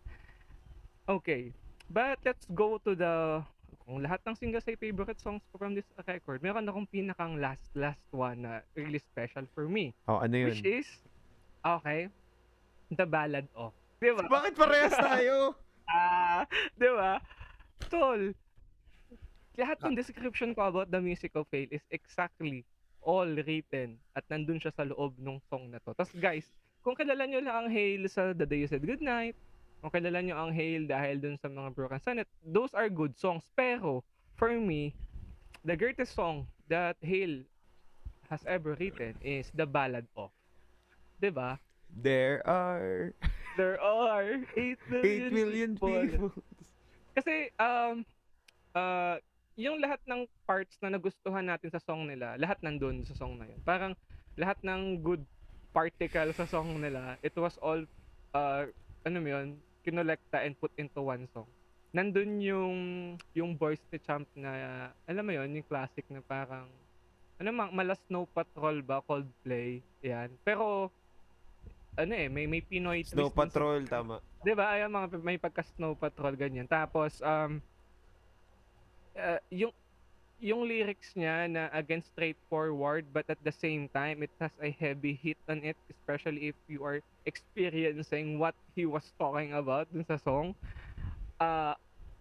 Okay. But let's go to the kung lahat ng singles ay favorite songs ko from this record, meron akong pinakang last last one na really special for me.
Oh, ano yun?
Which is, okay, The Ballad of. Di ba?
Bakit parehas tayo? (laughs)
Ah, di ba? Tol, lahat ng description ko about the music of Fail is exactly all written at nandun siya sa loob ng song na to. Tapos guys, kung kilala nyo lang ang Hail sa The Day You Said Goodnight, kung kilala nyo ang Hail dahil dun sa mga Broken Sonnet, those are good songs. Pero, for me, the greatest song that Hail has ever written is The Ballad of. 'Di ba?
There are (laughs)
There are 8 million,
8 million people.
Kasi, um, uh, yung lahat ng parts na nagustuhan natin sa song nila, lahat nandun sa song na yun. Parang, lahat ng good particle sa song nila, it was all, uh, ano mo yun, kinolekta and put into one song. Nandun yung, yung voice ni Champ na, alam mo yun, yung classic na parang, ano mang, mala Snow Patrol ba, Coldplay, yan. Pero, ano eh, may, may Pinoy
Snow
twist dun sa-
Patrol, tama.
'Di ba? Ayun mga may pagka Snow Patrol ganyan. Tapos um uh, yung yung lyrics niya na again straightforward but at the same time it has a heavy hit on it especially if you are experiencing what he was talking about dun sa song. Uh,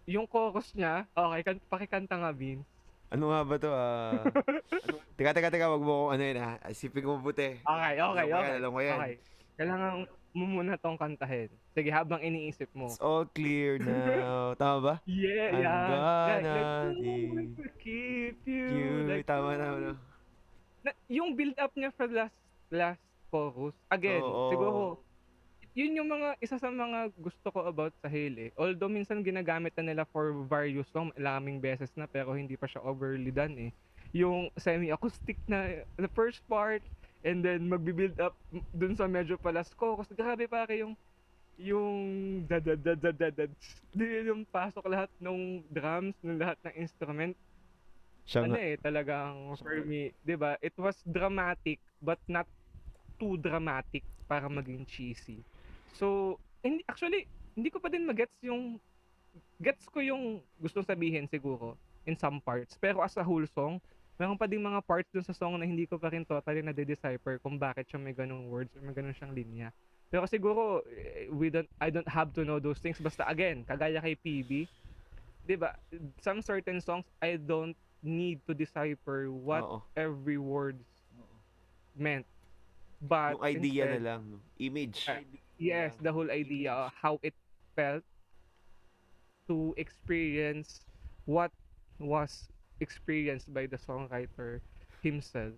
yung chorus niya, okay, kan pakikanta nga Vince.
Ano nga ba to? Ah, ano, (laughs) teka, teka, teka, wag mo ko ano yun ah. Isipin ko mabuti.
Okay, okay,
Alam ko yan,
okay.
alam ko yan.
Okay. Kailangan mo muna tong kantahin. Sige, habang iniisip mo.
It's all clear now. (laughs) Tama ba?
Yeah,
I'm
yeah.
gonna
Like, like, keep you.
You,
like,
tama na, ano.
na, yung build up niya for last last chorus. Again,
Oo.
siguro yun yung mga isa sa mga gusto ko about sa Hale. eh. Although minsan ginagamit na nila for various song, maraming beses na pero hindi pa siya overly done eh. Yung semi-acoustic na the first part and then magbi-build up dun sa medyo palas chorus. Grabe pare yung yung da da da da da da di yung pasok lahat ng drums ng lahat ng instrument
Siya
ano
nga.
eh, talagang for me, 'di ba? It was dramatic but not too dramatic para maging cheesy. So, hindi actually hindi ko pa din magets yung gets ko yung gustong sabihin siguro in some parts. Pero as a whole song, meron pa ding mga parts dun sa song na hindi ko pa rin totally na decipher kung bakit siya may ganung words or may ganun siyang linya. Pero siguro eh, we don't I don't have to know those things basta again, kagaya kay PB, 'di ba? Some certain songs I don't need to decipher what
Oo.
every word meant. But
Yung idea
instead,
na lang. no? Image.
Ah, Yes, the whole idea of how it felt to experience what was experienced by the songwriter himself.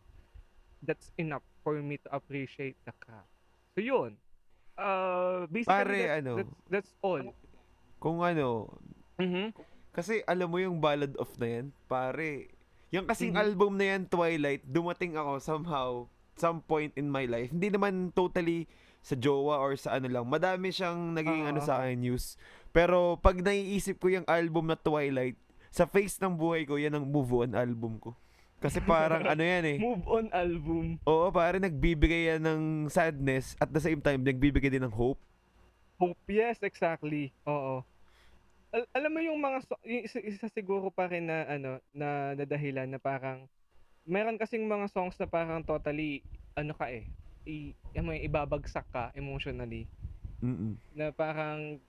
That's enough for me to appreciate the craft. So yun. Uh, basically,
Pare,
that's,
ano?
that's, that's all.
Kung ano,
Mhm.
kasi alam mo yung Ballad of na yan, pare, yung kasing
Mhm.
album na yan, Twilight, dumating ako somehow, some point in my life. Hindi naman totally sa jowa or sa ano lang. Madami siyang naging ano
Oo.
sa akin news. Pero pag naiisip ko yung album na Twilight, sa face ng buhay ko, yan ang move on album ko. Kasi parang (laughs) ano yan eh.
Move on album.
Oo, pare nagbibigay yan ng sadness at the same time nagbibigay din ng hope.
Hope, yes, exactly. Oo. Al- alam mo yung mga so- yung isa, isa siguro pa rin na ano na, na dahilan na parang meron kasing mga songs na parang totally ano ka eh i, ibabagsak ka emotionally
Mm-mm.
na parang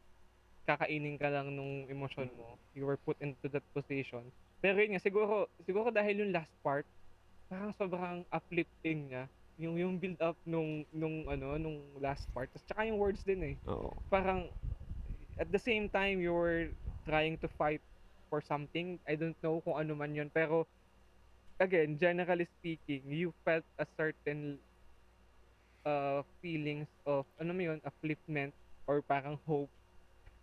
kakainin ka lang nung emosyon mo you were put into that position pero yun nga siguro siguro dahil yung last part parang sobrang uplifting niya yung yung build up nung nung ano nung last part Tapos tsaka yung words din eh
Oo.
parang at the same time you were trying to fight for something. I don't know kung ano man yun. Pero again, generally speaking, you felt a certain uh, feelings of, ano mo yun, upliftment or parang hope.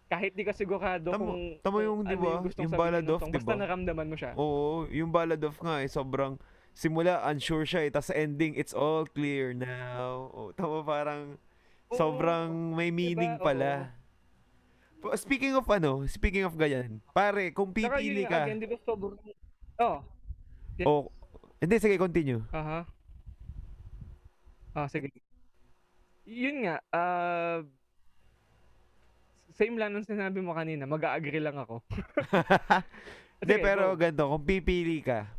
Kahit di ka sigurado
Tama-
kung,
tama
kung
yung, di
ano
ba,
gustong
yung
sabihin
Ballad
ng
of,
song.
di
Basta
ba?
naramdaman mo siya.
Oo, yung Ballad of nga eh, sobrang simula unsure siya eh, tapos ending it's all clear now. Oh, tama parang
Oo.
sobrang may meaning
Diba?
pala. Pa- Speaking of ano, speaking of ganyan, pare, kung pipili ka,
Again, di ba sobrang... Oh,
oh, hindi, sige, continue.
aha. Ah, sige. Yun nga, ah... same lang nung sinabi mo kanina, mag-agree lang ako. (laughs)
Hindi, pero
go.
ganito, kung pipili ka,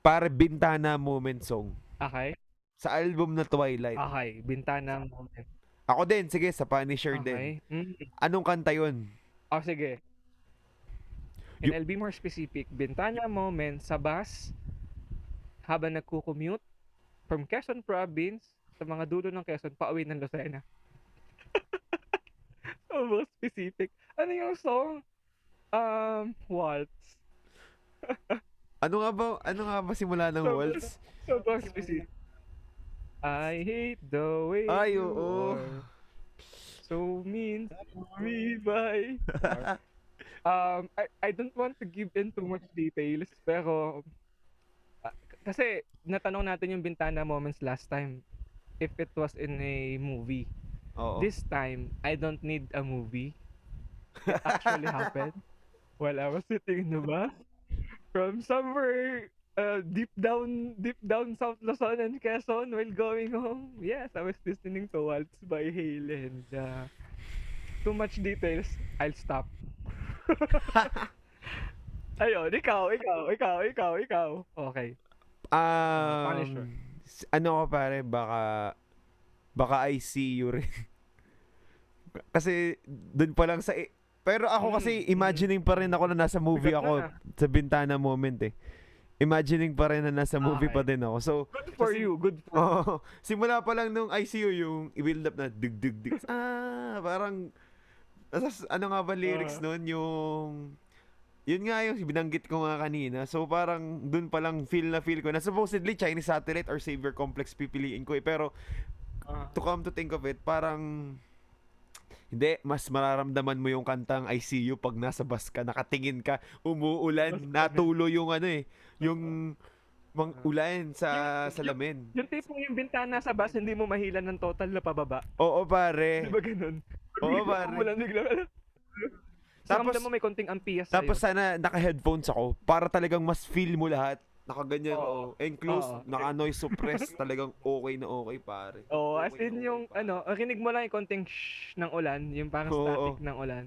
para bintana moment song
Okay?
sa album na Twilight.
Okay, bintana moment.
Ako din, sige, sa Punisher din.
Okay. Mm.
Anong kanta yun?
Oh, sige. And
Yu-
I'll be more specific. Bintana moment sa bus habang nagko-commute from Quezon Province sa mga dulo ng Quezon pauwi ng Lucena. So more specific. Ano yung song? Um, Waltz. (laughs)
Ano nga ba, ano nga ba simula ng
Sobrang-
waltz?
So more specific. I hate the way
Ay,
you
oo.
are so mean to me by (laughs) um I, I don't want to give in too much details pero ah, kasi natanong natin yung Bintana Moments last time if it was in a movie.
Oo.
This time, I don't need a movie. It actually (laughs) happened while I was sitting in the bus from somewhere uh, deep down, deep down South Luzon and Quezon while going home. Yes, I was listening to Waltz by Hale and uh, too much details. I'll stop. (laughs) (laughs) Ayun, ikaw, ikaw, ikaw, ikaw, ikaw. Okay.
Um,
Punisher.
ano ko pare, baka, baka I see you rin. (laughs) kasi, dun pa lang sa, i- pero ako kasi,
Mm,
imagining pa rin ako na nasa movie ako sa bintana moment eh. Imagining pa rin na nasa movie pa din ako. So,
Good for
Kasi-
you, good for (laughs) you.
oh, simula pa lang nung ICU yung i-build up na dig dig dig. (laughs) Ah, parang ano nga ba lyrics
Ah.
nun yung yun nga yung binanggit ko nga kanina. So parang dun pa lang feel na feel ko na supposedly Chinese satellite or Savior Complex pipiliin ko eh. Pero
Ah.
to come to think of it, parang hindi, mas mararamdaman mo yung kantang I see you pag nasa bus ka, nakatingin ka, umuulan, natulo yung ano eh, yung mang
Ah.
ulan sa
Yung-
salamin.
Yung tipong yung bintana sa bus, hindi mo mahilan ng total na pababa.
Oo pare.
Di ba ganun?
Oo, pare.
Umulan bigla.
Tapos-
Tapos, mo may konting ampias
Tapos
sa'yo.
sana naka-headphones ako para talagang mas feel mo lahat. Nakaganyan
Oo.
oh. Enclosed,
Oo.
naka-noise (laughs) suppressed, talagang okay na okay pare.
Oo, as
Okay na
in
okay,
yung,
pare.
ano, rinig mo lang yung konting shh ng ulan, yung parang
Oo.
static ng ulan.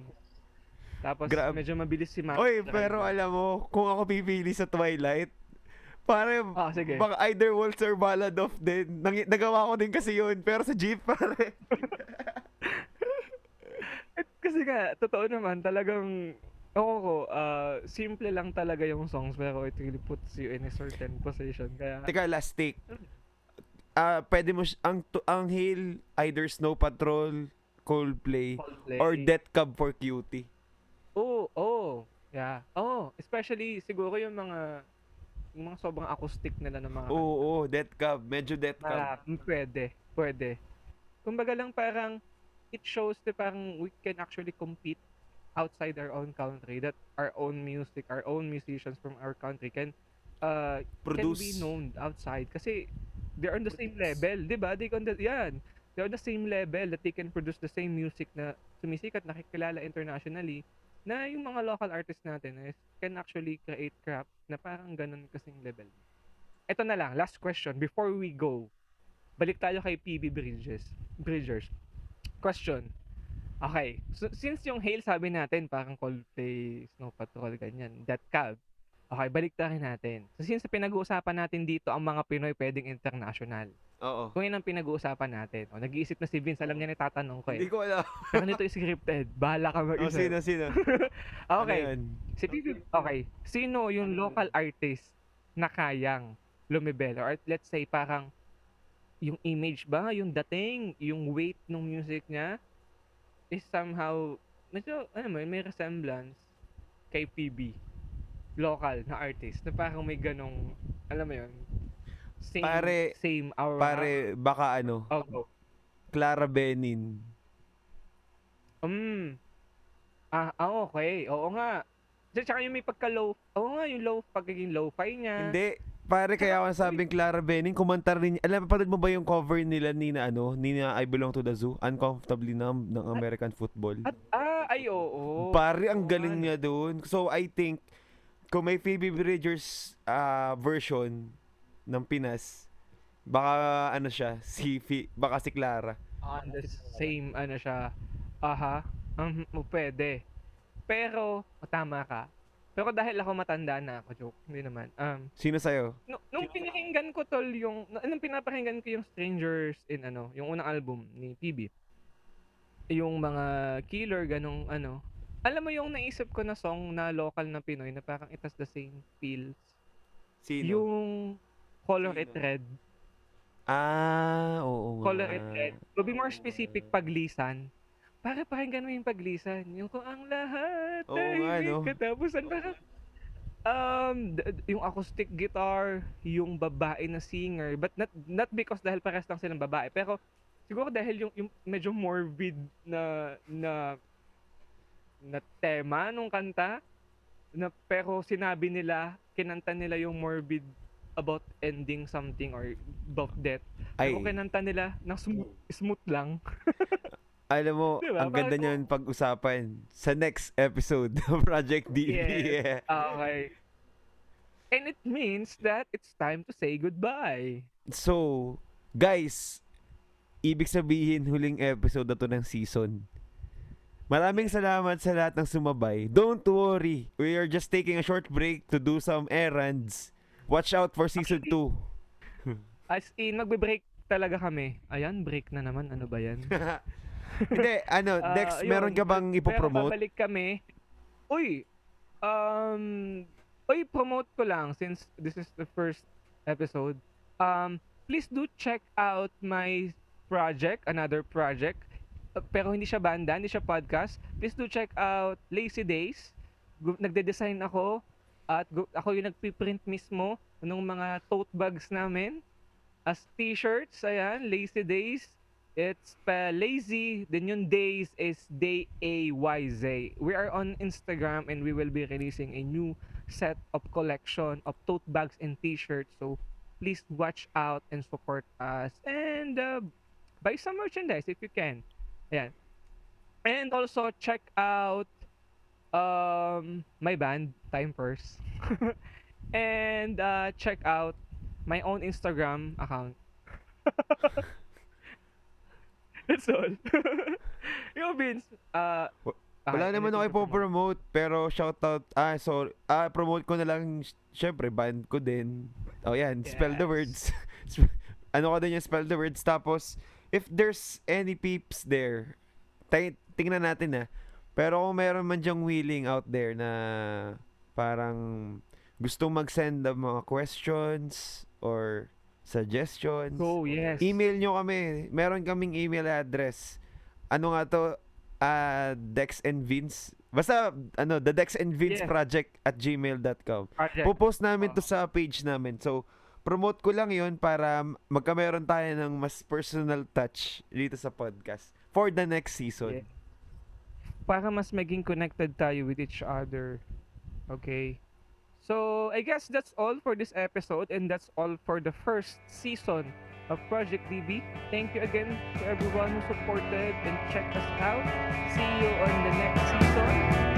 Tapos
Grab.
medyo mabilis si Max.
Oy, pero alam mo, kung ako pipili sa Twilight, pare,
Ah, sige.
baka either Waltz or Ballad of din. Nang, nagawa ko din kasi yun, pero sa jeep, (laughs) pare. (laughs)
Kasi nga, totoo naman, talagang, ako ko, ah, simple lang talaga yung songs, pero it really puts you in a certain position. Kaya,
Teka, last take. Ah, pwede mo, si- ang, ang Hail, either Snow Patrol, Coldplay,
Coldplay.
or Death Cab for Cutie.
Oo, oh, yeah. Oh, especially siguro yung mga yung mga sobrang acoustic nila ng mga
Oo, oo, Death Cab, medyo Death. Cab.
Ah, pwede, pwede. Kumbaga lang parang it shows that parang we can actually compete outside our own country that our own music, our own musicians from our country can uh
Produce.
can be known outside kasi they're on the same level, 'di ba? They on the, yan. They're on the same level that they can produce the same music na sumisikat, nakikilala internationally na yung mga local artists natin is can actually create crap na parang ganun kasing level. Ito na lang, last question before we go. Balik tayo kay PB Bridges. Bridgers. Question. Okay. So, since yung Hail sabi natin parang Coldplay, Snow Patrol, ganyan, that cab. Okay, balik tayo natin. So, since pinag-uusapan natin dito ang mga Pinoy pwedeng international.
Oo.
Kung yun ang pinag-uusapan natin. O, nag-iisip na si Vince, alam niya na tatanong ko
Hindi
eh.
ko alam.
Pero nito is scripted. Bahala ka
Oh,
mag-isip.
sino, sino? (laughs)
Okay.
Ano yun?
Si PB, okay. Sino yung local artist na kayang lumibel? Or let's say parang yung image ba, yung dating, yung weight ng music niya is somehow, medyo, ano mo, may resemblance kay PB. Local na artist. Na parang may ganong, alam mo yun, same,
Pare-
same aura.
Pare, baka ano,
Oh, go.
Clara Benin.
Mm. Ah, ah, okay. Oo nga. At saka yung may pagka-low, oo nga, yung low, pagiging low-fi niya.
Hindi. Pare, kaya ako sabing Clara Benin, kumanta rin. Alam, panood mo ba yung cover nila ni na ano, ni na I Belong to the Zoo? Uncomfortably Numb ng American football.
At, ah, ay, oo.
Pare, ang galing niya doon. So, I think, kung may Phoebe Bridgers ah, version ng Pinas, baka ano siya, si Phi- baka si Clara.
On the same, ano siya. Aha. Um, pwede. Pero, tama ka. Pero dahil ako matanda na ako, joke, hindi naman. Um,
Sino sa'yo?
nung, nung pinakinggan ko tol yung, nung pinapakinggan ko yung Strangers in ano, yung unang album ni PB. Yung mga killer, ganong ano. Alam mo yung naisip ko na song na local na Pinoy na parang it has the same feels.
Sino?
Yung Color It
Sino?
Red.
Ah, oo nga.
Color It Red. To be more specific, paglisan. Para pakinggan mo yung paglisan. Yung kung ang lahat
Oo
ay
nga, no?
katapusan. Parang, um, yung acoustic guitar, yung babae na singer, but not not because dahil pares lang silang babae, pero siguro dahil yung, yung medyo morbid na na na tema nung kanta, na pero sinabi nila, kinanta nila yung morbid about ending something or about death.
Ay,
Pero kinanta nila ng smooth, smooth lang. (laughs)
alam mo,
Diba?
ang ganda
Bakit
niyan pag-usapan sa next episode ng Project DB.
Yes. Okay. And it means that it's time to say goodbye.
So, guys, ibig sabihin huling episode na to ng season. Maraming salamat sa lahat ng sumabay. Don't worry. We are just taking a short break to do some errands. Watch out for season 2.
As in, magbe-break talaga kami. Ayan, break na naman. Ano ba yan? (laughs)
Hindi, (laughs) ano,
Ah,
next,
yun.
meron ka bang
Pero
ipopromote?
babalik kami. Uy, um, uy, promote ko lang since this is the first episode. Um, please do check out my project, another project. Uh, pero hindi siya banda, hindi siya podcast. Please do check out Lazy Days. Nagde-design ako at ako yung nagpiprint mismo ng mga tote bags namin as t-shirts. Ayan, Lazy Days. It's pa lazy. Then yung days is day A Y Z. We are on Instagram and we will be releasing a new set of collection of tote bags and t-shirts. So please watch out and support us and uh, buy some merchandise if you can. Yeah. And also check out um my band Time Purse. (laughs) and uh, check out my own Instagram account. (laughs) That's all. (laughs) Yung Vince, uh, ah,
Wala naman ako ipopromote, pero shoutout, ah, sorry, ah, promote ko na lang, sy- syempre, band ko din. Oh, yan, spell the
Yes.
words. (laughs) Ano ko din yung spell the words, tapos, if there's any peeps there, tay- tingnan natin na, pero kung meron man dyang willing out there na parang gustong mag-send ng mga questions or suggestions,
Go, yes.
email nyo kami. Meron kaming email address. Ano nga to? Ah, Dex and Vince. Basta, ano, the Dex and Vince
Yeah.
project at gmail.com.
Project.
Popost namin to
Oo.
sa page namin. So, promote ko lang yon para magkameron tayo ng mas personal touch dito sa podcast for the next season.
Yeah. Para mas maging connected tayo with each other. Okay. So, I guess that's all for this episode and that's all for the first season of Project DB. Thank you again to everyone who supported and checked us out. See you on the next season.